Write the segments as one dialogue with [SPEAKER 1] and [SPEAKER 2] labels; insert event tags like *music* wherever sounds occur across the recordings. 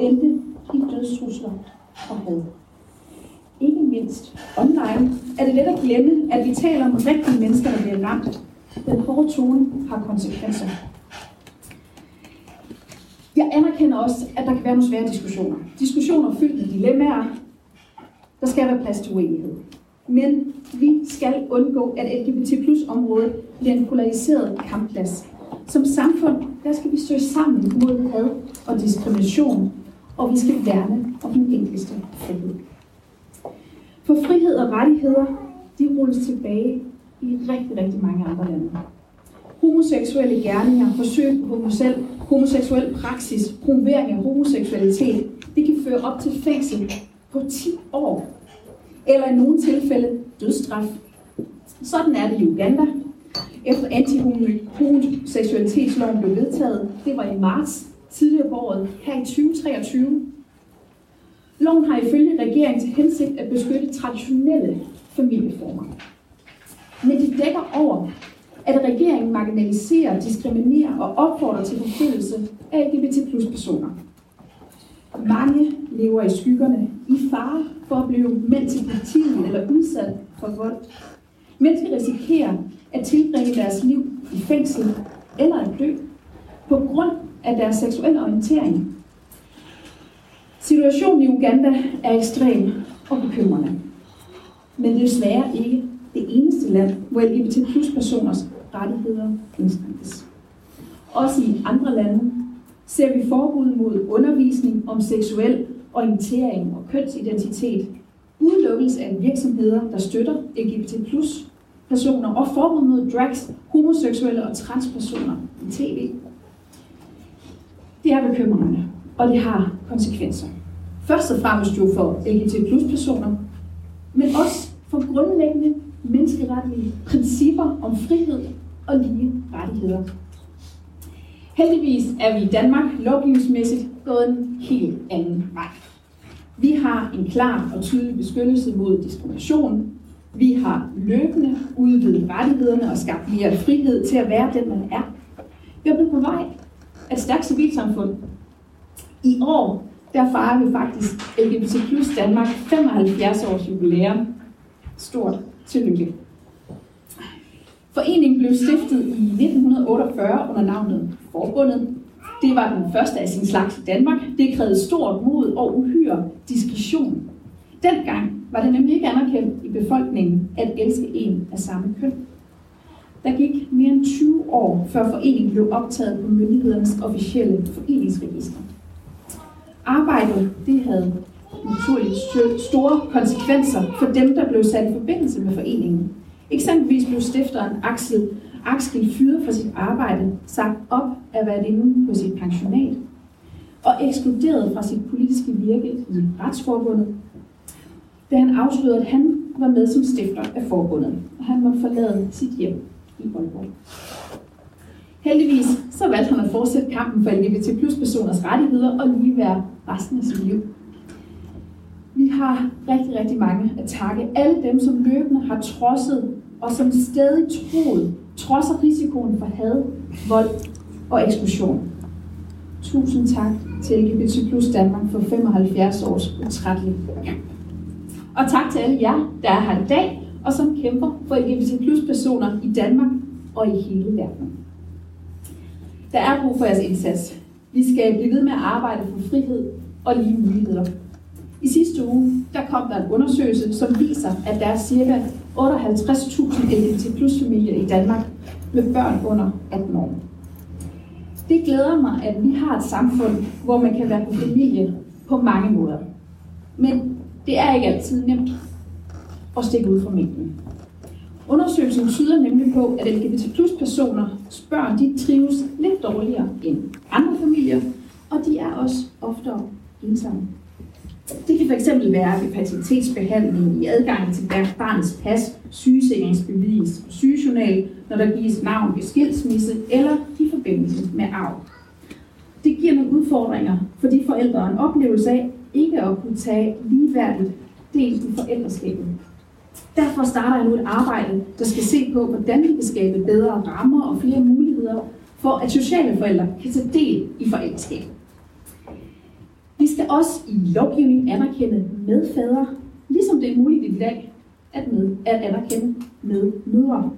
[SPEAKER 1] endte i dødstrusler og had. Ikke mindst online er det let at glemme, at vi taler om rigtige mennesker, der bliver ramt. Den hårde tone har konsekvenser. Jeg anerkender også, at der kan være nogle svære diskussioner. Diskussioner fyldt med dilemmaer. Der skal være plads til uenighed. Men vi skal undgå, at LGBT plus området bliver en polariseret kampplads. Som samfund, der skal vi stå sammen mod had og diskrimination, og vi skal værne om den enkelte frihed. For frihed og rettigheder, de rulles tilbage i rigtig, rigtig mange andre lande. Homoseksuelle gerninger, forsøg på homosel, homoseksuel praksis, promovering af homoseksualitet, det kan føre op til fængsel på 10 år, eller i nogle tilfælde dødsstraf. Sådan er det i Uganda, efter antihomoseksualitetsloven blev vedtaget. Det var i marts tidligere på året, her i 2023. Loven har ifølge regeringen til hensigt at beskytte traditionelle familieformer. Men det dækker over, at regeringen marginaliserer, diskriminerer og opfordrer til forfølgelse af LGBT plus personer. Mange lever i skyggerne i fare for at blive mænd til politiet eller udsat for vold. Mennesker risikerer at tilbringe deres liv i fængsel eller at dø på grund af deres seksuelle orientering. Situationen i Uganda er ekstrem og bekymrende. Men det er desværre ikke det eneste land, hvor LGBT plus personers rettigheder indskrænkes. Også i andre lande ser vi forbud mod undervisning om seksuel orientering og kønsidentitet, udelukkelse af virksomheder, der støtter LGBT plus personer og forbud mod drags, homoseksuelle og transpersoner i tv. Det er bekymrende, og det har konsekvenser. Først og fremmest jo for LGBT plus personer, men også for grundlæggende menneskeretlige principper om frihed og lige rettigheder. Heldigvis er vi i Danmark lovgivningsmæssigt gået en helt anden vej. Vi har en klar og tydelig beskyttelse mod diskrimination. Vi har løbende udvidet rettighederne og skabt mere frihed til at være den, man er. Vi er blevet på vej af et stærkt civilsamfund. I år der fejrer vi faktisk LGBT plus Danmark 75 års jubilæum. Stort tillykke. Foreningen blev stiftet i 1948 under navnet Forbundet. Det var den første af sin slags i Danmark. Det krævede stort mod og uhyre diskretion. Dengang var det nemlig ikke anerkendt i befolkningen at elske en af samme køn. Der gik mere end 20 år, før foreningen blev optaget på myndighedernes officielle foreningsregister. Arbejdet det havde naturligt store konsekvenser for dem, der blev sat i forbindelse med foreningen. Eksempelvis blev stifteren Axel Axel fyret fra sit arbejde, sagt op af værdinden på sit pensionat og ekskluderet fra sit politiske virke i Retsforbundet, da han afslørede, at han var med som stifter af forbundet, og han måtte forlade sit hjem i Aalborg. Heldigvis så valgte han at fortsætte kampen for LGBT plus personers rettigheder og lige være resten af sit liv. Vi har rigtig, rigtig mange at takke. Alle dem, som løbende har trodset og som stadig troet, trodser risikoen for had, vold og eksklusion. Tusind tak til LGBT Plus Danmark for 75 års utrættelig kamp. Og tak til alle jer, der er her i dag, og som kæmper for LGBT Plus personer i Danmark og i hele verden. Der er brug for jeres indsats. Vi skal blive ved med at arbejde for frihed og lige muligheder. I sidste uge der kom der en undersøgelse, som viser, at der er ca. 58.000 LGBT plus familier i Danmark med børn under 18 år. Det glæder mig, at vi har et samfund, hvor man kan være på familie på mange måder. Men det er ikke altid nemt og stikke ud fra mængden. Undersøgelsen tyder nemlig på, at LGBT plus personer spørger, de trives lidt dårligere end andre familier, og de er også oftere ensomme. Det kan fx være ved paternitetsbehandling i adgangen til barnets pas, sygesikringsbevis og sygejournal, når der gives navn ved skilsmisse eller i forbindelse med arv. Det giver nogle udfordringer fordi forældre en oplevelse af ikke at kunne tage ligeværdigt del i forældreskabet. Derfor starter jeg nu et arbejde, der skal se på, hvordan vi kan skabe bedre rammer og flere muligheder for, at sociale forældre kan tage del i forældreskabet skal også i lovgivningen anerkende medfædre, ligesom det er muligt i dag at, med, at anerkende medmødre.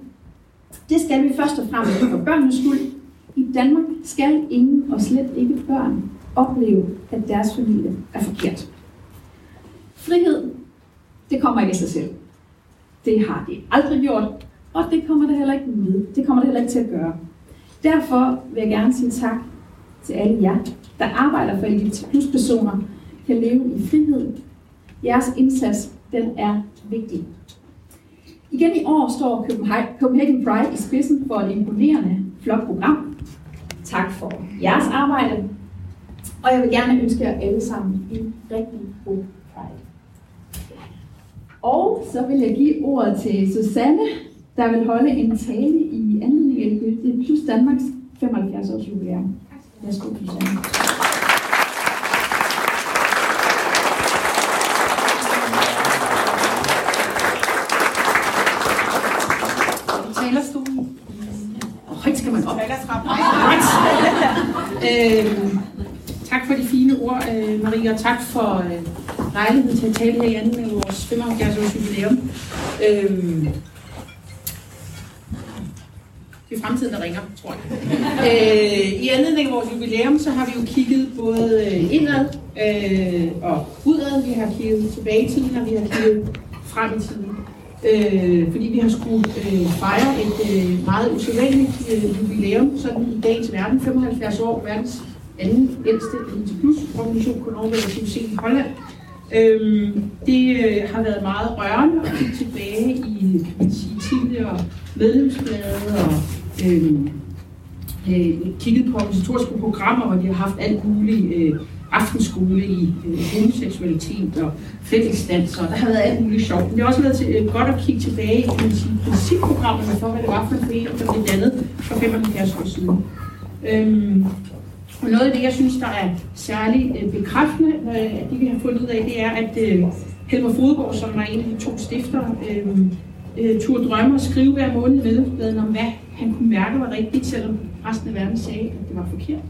[SPEAKER 1] Det skal vi først og fremmest for børnenes skyld. I Danmark skal ingen og slet ikke børn opleve, at deres familie er forkert. Frihed, det kommer ikke af sig selv. Det har det aldrig gjort, og det kommer det heller ikke med. Det kommer det heller ikke til at gøre. Derfor vil jeg gerne sige tak til alle jer, der arbejder for LGBT plus personer, kan leve i frihed. Jeres indsats, den er vigtig. Igen i år står Copenhagen Pride i spidsen for et imponerende, flot program. Tak for jeres arbejde. Og jeg vil gerne ønske jer alle sammen en rigtig god og så vil jeg give ordet til Susanne, der vil holde en tale i anledning af LGBT plus Danmarks 75 års jubilæum. Værsgo, Susanne.
[SPEAKER 2] Talerstolen.
[SPEAKER 1] Højt skal man op.
[SPEAKER 2] øhm, tak for de fine ord, øh, Maria, og tak for lejlighed til at tale her i anden af vores 75 års jubilæum. Øhm, det er fremtiden, der ringer, tror jeg. øh, I anledning af vores jubilæum, så har vi jo kigget både øh, indad øh, og udad. Vi har kigget tilbage i tiden, og vi har kigget frem i tiden. Øh, fordi vi har skulle øh, fejre et øh, meget usædvanligt øh, jubilæum, sådan i dagens verden, 75 år, verdens anden ældste LGBT plus organisation, kun overværet set i Holland. Øhm, det øh, har været meget rørende at kigge tilbage i kan man sige, tidligere medlemsblade og øhm, øh, kigget på organisatoriske programmer, hvor de har haft alt muligt øh, aftenskole i øh, homoseksualitet og fællesdanser, og der har været alt muligt sjovt. Men det har også været til, øh, godt at kigge tilbage i principprogrammerne for, hvad det var for en forening, der blev dannet for 75 år siden. Øhm, og noget af det, jeg synes, der er særligt øh, bekræftende, øh, at det vi har fundet ud af, det er, at øh, Helmer Fodgaard, som var en af de to stifter, øh, turde drømme og skrive hver måned i medlemsbladen om, hvad han kunne mærke var rigtigt, selvom resten af verden sagde, at det var forkert.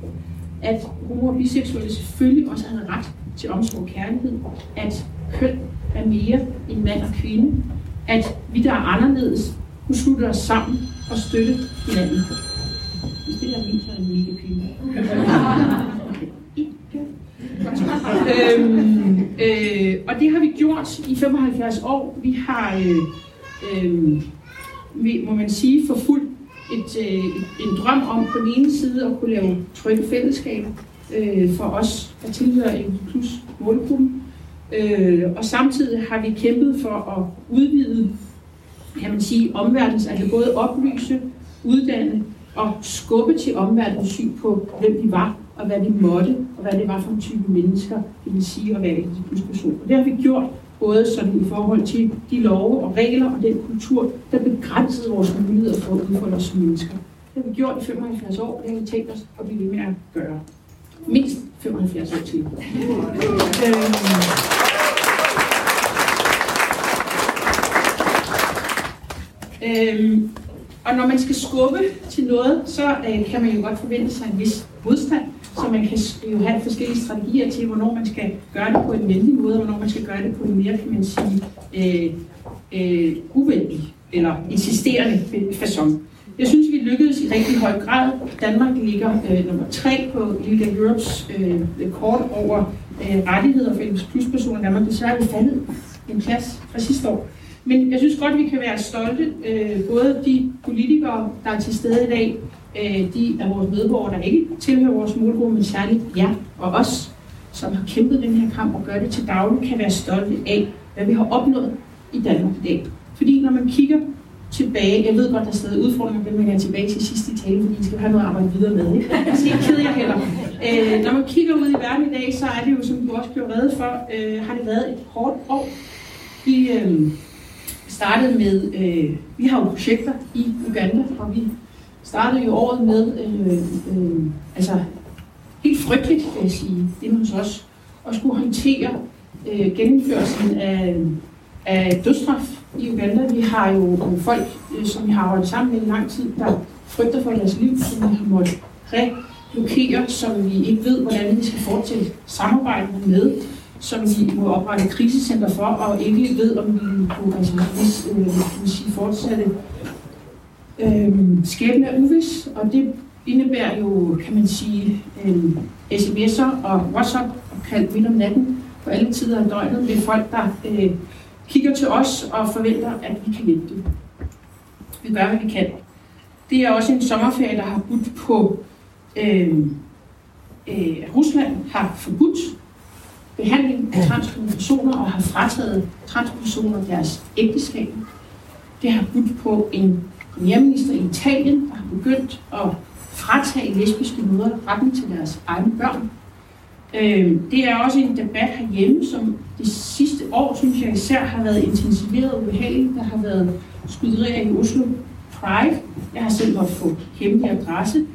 [SPEAKER 2] At homo- og biseksuelle selvfølgelig også havde ret til omsorg og kærlighed. At køn er mere end mand og kvinde. At vi, der er anderledes, kunne slutte os sammen og støtte hinanden. Det der min, så er det mega *laughs* øhm, øh, og det har vi gjort i 75 år. Vi har, øh, øh, vi, må man sige, forfulgt et, øh, en drøm om på den ene side at kunne lave trygge fællesskaber øh, for os, der tilhører en plus målgruppen. Øh, og samtidig har vi kæmpet for at udvide kan man sige, omverdens, altså både oplyse, uddanne at skubbe til omverdens syn på, hvem vi var, og hvad vi måtte, og hvad det var for en type mennesker, det vil sige at være en person. Og det har vi gjort både sådan i forhold til de love og regler og den kultur, der begrænsede vores muligheder for at udfolde os som mennesker. Det har vi gjort i 75 år, og det har vi tænkt os at blive ved med at gøre. Mindst 75 år til. øhm. Øhm, og når man skal skubbe til noget, så øh, kan man jo godt forvente sig en vis modstand, så man kan jo have forskellige strategier til, hvornår man skal gøre det på en venlig måde, og hvornår man skal gøre det på en mere, kan man sige, øh, øh, uvenlig eller insisterende façon. Jeg synes, vi lykkedes i rigtig høj grad. Danmark ligger øh, nummer tre på Liga Europes øh, kort over øh, rettigheder for plus personer Danmark. Desværre faldet en plads fra sidste år. Men jeg synes godt, vi kan være stolte, øh, både de politikere, der er til stede i dag, øh, de af vores medborgere, der ikke tilhører vores målgruppe, men særligt jer og os, som har kæmpet den her kamp og gør det til daglig, kan være stolte af, hvad vi har opnået i Danmark i dag. Fordi når man kigger tilbage, jeg ved godt, der er stadig udfordringer, men man er tilbage til sidste i tale, fordi vi skal have noget at arbejde videre med. Ikke? Så skal ikke kede jer heller. Øh, når man kigger ud i verden i dag, så er det jo, som du også blev reddet for, øh, har det været et hårdt år. Vi øh, startede med, øh, vi har jo projekter i Uganda, og vi startede jo året med, øh, øh, altså helt frygteligt, vil jeg sige, det hos os, at skulle håndtere øh, gennemførelsen af, af dødstraf i Uganda. Vi har jo nogle folk, øh, som vi har holdt sammen i lang tid, der frygter for deres liv, som vi har måttet relokere, som vi ikke ved, hvordan vi skal fortsætte samarbejdet med, som vi må oprette krisecenter for, og ikke ved, om vi kunne altså, hvis, øh, kan sige, fortsatte øh, skæbne er uvis, og det indebærer jo, kan man sige, øh, sms'er og WhatsApp og kaldt midt om natten på alle tider af døgnet med folk, der øh, kigger til os og forventer, at vi kan hjælpe dem. Vi gør, hvad vi kan. Det er også en sommerferie, der har budt på, øh, øh, Rusland har forbudt behandling af transpersoner og har frataget transpersoner deres ægteskab. Det har budt på en premierminister i Italien, der har begyndt at fratage lesbiske mødre retten til deres egne børn. Øh, det er også en debat herhjemme, som det sidste år, synes jeg især, har været intensiveret og ubehageligt. Der har været skyderier i Oslo Pride. Jeg har selv måttet få hemmelig adresse.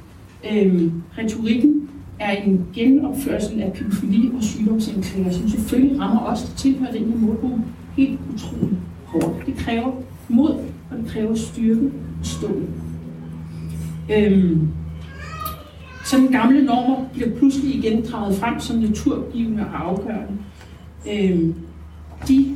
[SPEAKER 2] Øhm, retorikken er en genopførsel af pædofili og sygdomsanklager, som selvfølgelig rammer os, der tilhører den her målgruppe, helt utroligt hårdt. Det kræver mod, og det kræver styrke og stål. Øhm, sådan gamle normer bliver pludselig igen draget frem som naturgivende og afgørende. Øhm, de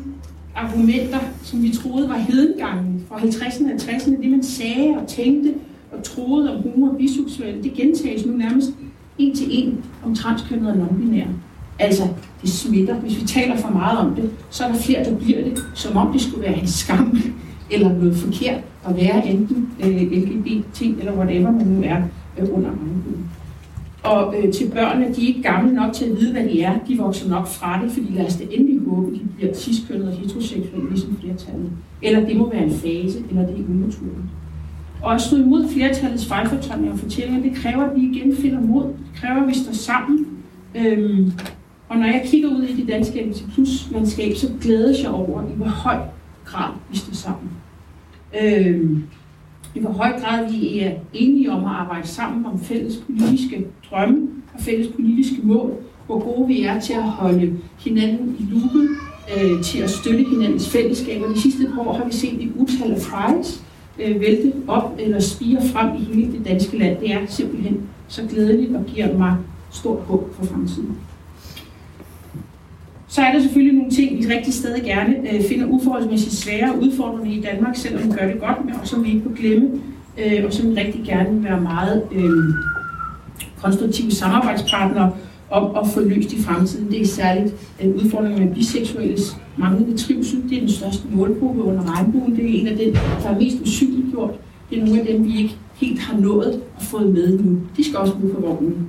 [SPEAKER 2] argumenter, som vi troede var hedengangen fra 50'erne og 60'erne, det man sagde og tænkte og troede om homo- og biseksuelle, det gentages nu nærmest en til en om transkønnet og nonbinær. Altså, det smitter. Hvis vi taler for meget om det, så er der flere, der bliver det, som om det skulle være en skam eller noget forkert at være enten øh, LGBT eller whatever man nu er øh, under regnbuen. Og øh, til børnene, de er ikke gamle nok til at vide, hvad de er. De vokser nok fra det, fordi lad os da endelig håbe, de bliver ciskønnet og heteroseksuelle, ligesom flertallet. Eller det må være en fase, eller det er unaturligt. Og at stå imod flertallets fejlfortolkninger og fortællinger, det kræver, at vi igen finder mod. Det kræver, at vi står sammen. Øhm, og når jeg kigger ud i det danske LGBT plus landskab, så glæder jeg over, i hvor høj grad vi står sammen. Øhm, I hvor høj grad vi er enige om at arbejde sammen om fælles politiske drømme og fælles politiske mål. Hvor gode vi er til at holde hinanden i lupen, øh, til at støtte hinandens fællesskaber. De sidste par år har vi set et utal af fries, øh, vælte op eller spire frem i hele det danske land. Det er simpelthen så glædeligt og giver mig stort håb for fremtiden. Så er der selvfølgelig nogle ting, vi rigtig stadig gerne øh, finder uforholdsmæssigt svære og udfordrende i Danmark, selvom vi gør det godt med, og som vi ikke må glemme, øh, og som vi rigtig gerne vil være meget øh, konstruktive samarbejdspartnere om at få løst i fremtiden. Det er særligt øh, udfordringen med biseksuelles manglende trivsel. Det er den største målgruppe under regnbuen. Det er en af dem, der er mest usynliggjort. Det er nogle af dem, vi ikke helt har nået og fået med nu. De skal også med på vognen.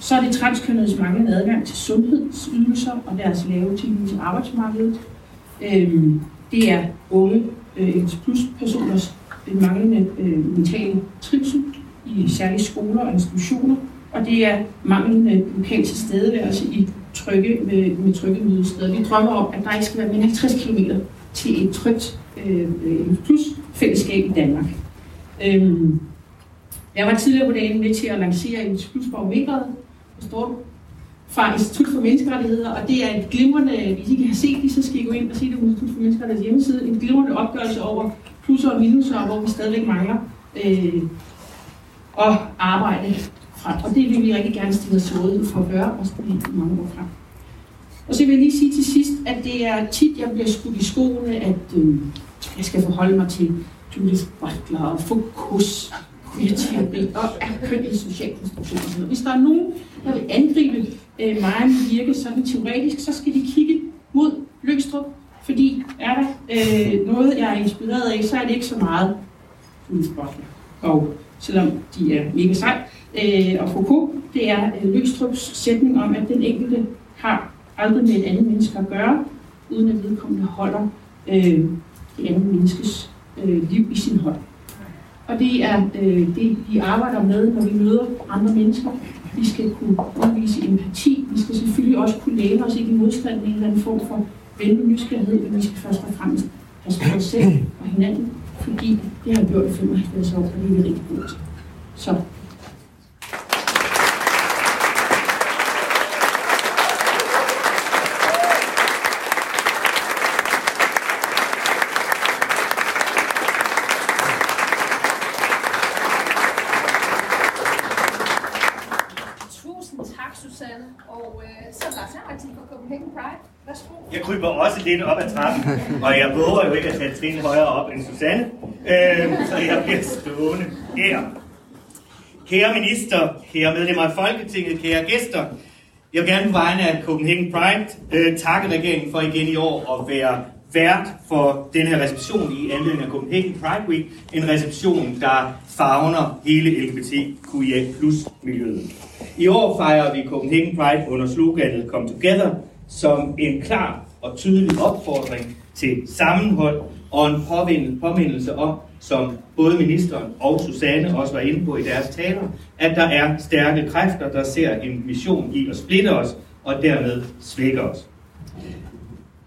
[SPEAKER 2] Så er det transkønnedes manglende adgang til sundhedsydelser og deres lave tilgang til arbejdsmarkedet. Øhm, det er unge øh, plus personers manglende øh, mentale trivsel i særlige skoler og institutioner og det er manglende lokal tilstedeværelse i trygge, med, med trygge mødesteder. Vi drømmer om, at der ikke skal være mere end 50 km til et trygt øh, øh, plus fællesskab i Danmark. Øhm, jeg var tidligere på dagen med til at lancere en plusbarometeret, forstår du, fra Institut for Menneskerettigheder, og det er et glimrende, hvis I kan se set det, så skal I gå ind og se det på Institut for Menneskerettigheders hjemmeside, en glimrende opgørelse over plusser og minuser, hvor vi stadigvæk mangler øh, at arbejde frem. Og det vil vi rigtig gerne stille os til rådighed for at gøre, også i mange år frem. Og så vil jeg lige sige til sidst, at det er tit, jeg bliver skudt i skoene, at øh, jeg skal forholde mig til Judith Butler og Foucault's queer og er køn i social konstruktion. Hvis der er nogen, der vil angribe øh, mig og virke sådan teoretisk, så skal de kigge mod Løgstrup, fordi er der øh, noget, jeg er inspireret af, så er det ikke så meget Judith Butler. Og selvom de er mega sej, øh, og Foucault, det er øh, Løgstrups sætning om, at den enkelte har aldrig med et andet menneske at gøre, uden at vedkommende holder øh, det andet menneskes øh, liv i sin hånd. Og det er øh, det, vi arbejder med, når vi møder andre mennesker. Vi skal kunne udvise empati. Vi skal selvfølgelig også kunne lære os ikke i modstand med en eller anden form for venlig nysgerrighed, men vi skal først og fremmest passe på os selv og hinanden, fordi det har gjort i 75 år, og det er vi rigtig gode. Så
[SPEAKER 1] Copenhagen Pride. Værsgo.
[SPEAKER 3] Jeg kryber op ad trappen, og jeg våger jo ikke at tage Trine højere op end Susanne, øh, så jeg bliver stående her. Kære minister, kære medlemmer af Folketinget, kære gæster, jeg vil gerne på vegne af Copenhagen Pride øh, takke regeringen for igen i år at være vært for den her reception i anledning af Copenhagen Pride Week. En reception, der favner hele LGBTQIA plus miljøet. I år fejrer vi Copenhagen Pride under sloganet Come Together som en klar og tydelig opfordring til sammenhold og en påmindelse om, som både ministeren og Susanne også var inde på i deres taler, at der er stærke kræfter, der ser en mission i at splitte os og dermed svække os.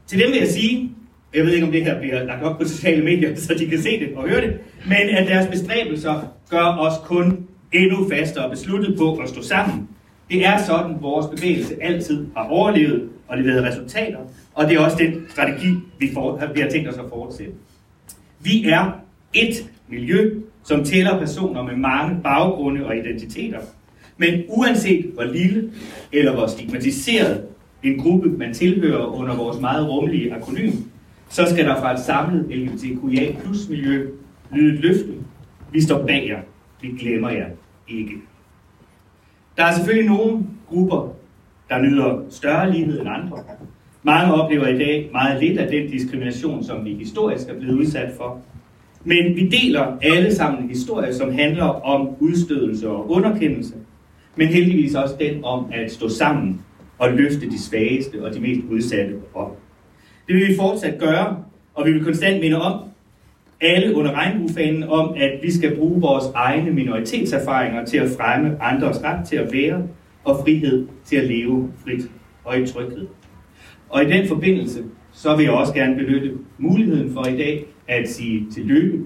[SPEAKER 3] Til dem vil jeg sige, jeg ved ikke om det her bliver lagt op på sociale medier, *laughs* så de kan se det og høre det, men at deres bestræbelser gør os kun endnu fastere besluttet på at stå sammen. Det er sådan, vores bevægelse altid har overlevet og leveret resultater, og det er også den strategi, vi, for, vi har tænkt os at fortsætte. Vi er et miljø, som tæller personer med mange baggrunde og identiteter. Men uanset hvor lille eller hvor stigmatiseret en gruppe man tilhører under vores meget rummelige akronym, så skal der fra et samlet LGBTQIA plus miljø lyde et løfte. Vi står bag jer. Vi glemmer jer ikke. Der er selvfølgelig nogle grupper, der nyder større lighed end andre. Mange oplever i dag meget lidt af den diskrimination, som vi historisk er blevet udsat for. Men vi deler alle sammen en historie, som handler om udstødelse og underkendelse, men heldigvis også den om at stå sammen og løfte de svageste og de mest udsatte op. Det vil vi fortsat gøre, og vi vil konstant minde om, alle under regnbuefanen om, at vi skal bruge vores egne minoritetserfaringer til at fremme andres ret til at være og frihed til at leve frit og i tryghed. Og i den forbindelse, så vil jeg også gerne benytte muligheden for i dag at sige tillykke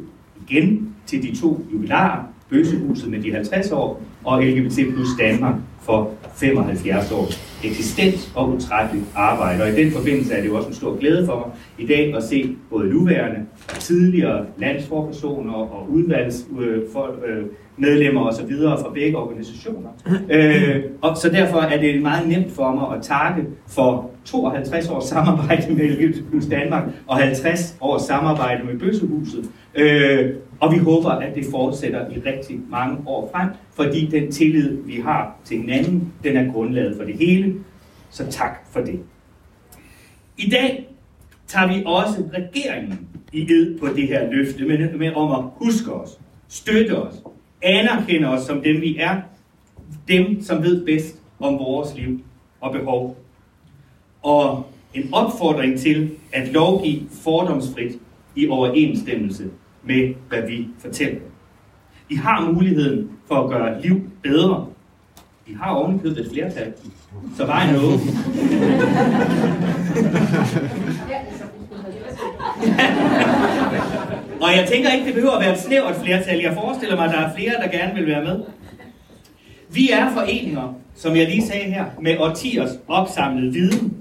[SPEAKER 3] igen til de to jubilarer, Bøsehuset med de 50 år og LGBT plus Danmark for 75 år eksistens og utrætteligt arbejde. Og i den forbindelse er det jo også en stor glæde for mig i dag at se både nuværende, tidligere landsforpersoner og udvalgsmedlemmer øh, osv. Øh, fra begge organisationer. Øh, og så derfor er det meget nemt for mig at takke for 52 års samarbejde med LGBT plus Danmark og 50 års samarbejde med Bøssehuset. Øh, og vi håber, at det fortsætter i rigtig mange år frem, fordi den tillid, vi har til hinanden, den er grundlaget for det hele. Så tak for det. I dag tager vi også regeringen i ed på det her løfte, men, med om at huske os, støtte os, anerkende os som dem vi er, dem som ved bedst om vores liv og behov. Og en opfordring til at lovgive fordomsfrit i overensstemmelse med, hvad vi fortæller. I har muligheden for at gøre liv bedre. I har ovenikøbet et flertal, så vejen er åben. *laughs* Og jeg tænker ikke, det behøver at være et snævert flertal. Jeg forestiller mig, at der er flere, der gerne vil være med. Vi er foreninger, som jeg lige sagde her, med årtiers opsamlet viden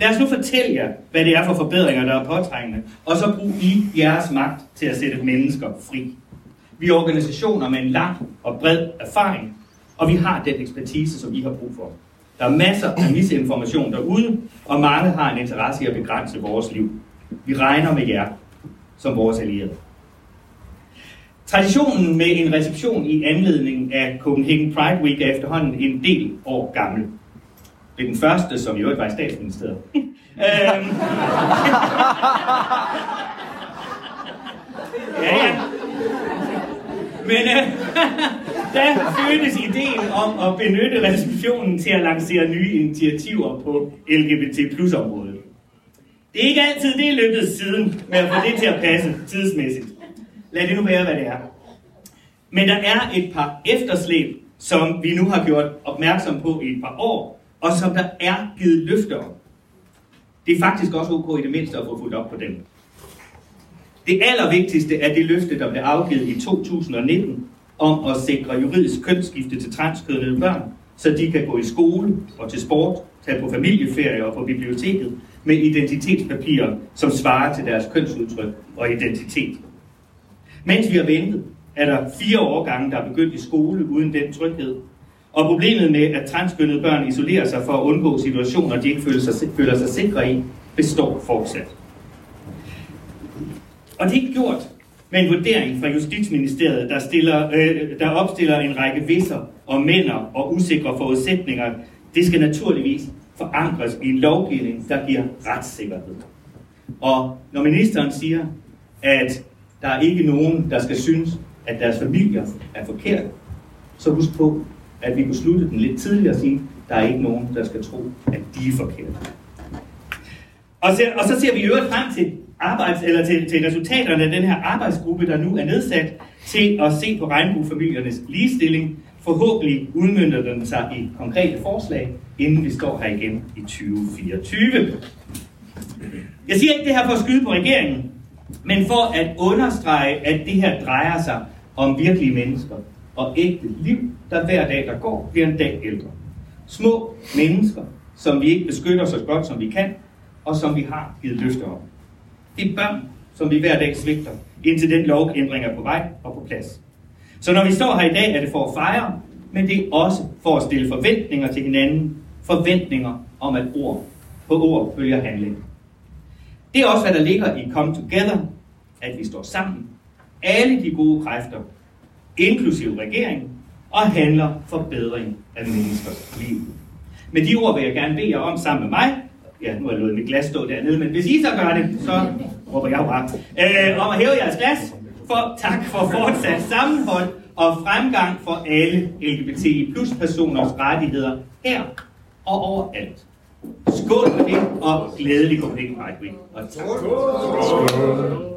[SPEAKER 3] Lad os nu fortælle jer, hvad det er for forbedringer, der er påtrængende, og så brug I jeres magt til at sætte mennesker fri. Vi er organisationer med en lang og bred erfaring, og vi har den ekspertise, som I har brug for. Der er masser af misinformation derude, og mange har en interesse i at begrænse vores liv. Vi regner med jer som vores allierede. Traditionen med en reception i anledning af Copenhagen Pride Week er efterhånden en del år gammel. Det er den første, som i øvrigt var i statsministeriet. *laughs* øhm. ja, ja. Men øh, *laughs* der fødtes ideen om at benytte receptionen til at lancere nye initiativer på LGBT plus området. Det er ikke altid det er lykkedes siden med at få det til at passe tidsmæssigt. Lad det nu være, hvad det er. Men der er et par efterslæb, som vi nu har gjort opmærksom på i et par år, og som der er givet løfter om. Det er faktisk også ok i det mindste at få fuldt op på dem. Det allervigtigste er det løfte, der blev afgivet i 2019 om at sikre juridisk kønsskifte til transkønnede børn, så de kan gå i skole og til sport, tage på familieferie og på biblioteket med identitetspapirer, som svarer til deres kønsudtryk og identitet. Mens vi har ventet, er der fire årgange, der er begyndt i skole uden den tryghed, og problemet med, at transkønnede børn isolerer sig for at undgå situationer, de ikke føler sig, føler sig sikre i, består fortsat. Og det er ikke gjort med en vurdering fra Justitsministeriet, der, stiller, øh, der opstiller en række visser og mænder og usikre forudsætninger. Det skal naturligvis forankres i en lovgivning, der giver retssikkerhed. Og når ministeren siger, at der er ikke nogen, der skal synes, at deres familier er forkert, så husk på, at vi kunne slutte den lidt tidligere og sige, der er ikke nogen, der skal tro, at de er forkerte. Og så, og så ser vi i øvrigt frem til, arbejds, eller til, til resultaterne af den her arbejdsgruppe, der nu er nedsat til at se på regnbuefamiliernes ligestilling. Forhåbentlig udmyndter den sig i konkrete forslag, inden vi står her igen i 2024. Jeg siger ikke det her for at skyde på regeringen, men for at understrege, at det her drejer sig om virkelige mennesker og ægte liv, der hver dag, der går, bliver en dag ældre. Små mennesker, som vi ikke beskytter så godt, som vi kan, og som vi har givet løfter om. Det er børn, som vi hver dag svigter, indtil den lovændring er på vej og på plads. Så når vi står her i dag, er det for at fejre, men det er også for at stille forventninger til hinanden. Forventninger om, at ord på ord følger handling. Det er også, hvad der ligger i Come Together, at vi står sammen, alle de gode kræfter, inklusive regeringen, og handler for bedring af menneskers liv. Med de ord vil jeg gerne bede jer om sammen med mig, ja, nu har jeg lovet mit glas stå dernede, men hvis I så gør det, så råber jeg bare, øh, om at hæve jeres glas, for tak for fortsat sammenhold og fremgang for alle LGBTI plus personers rettigheder her og overalt. Skål for det, og glædelig Copenhagen Pride Week. Og tak. Skål.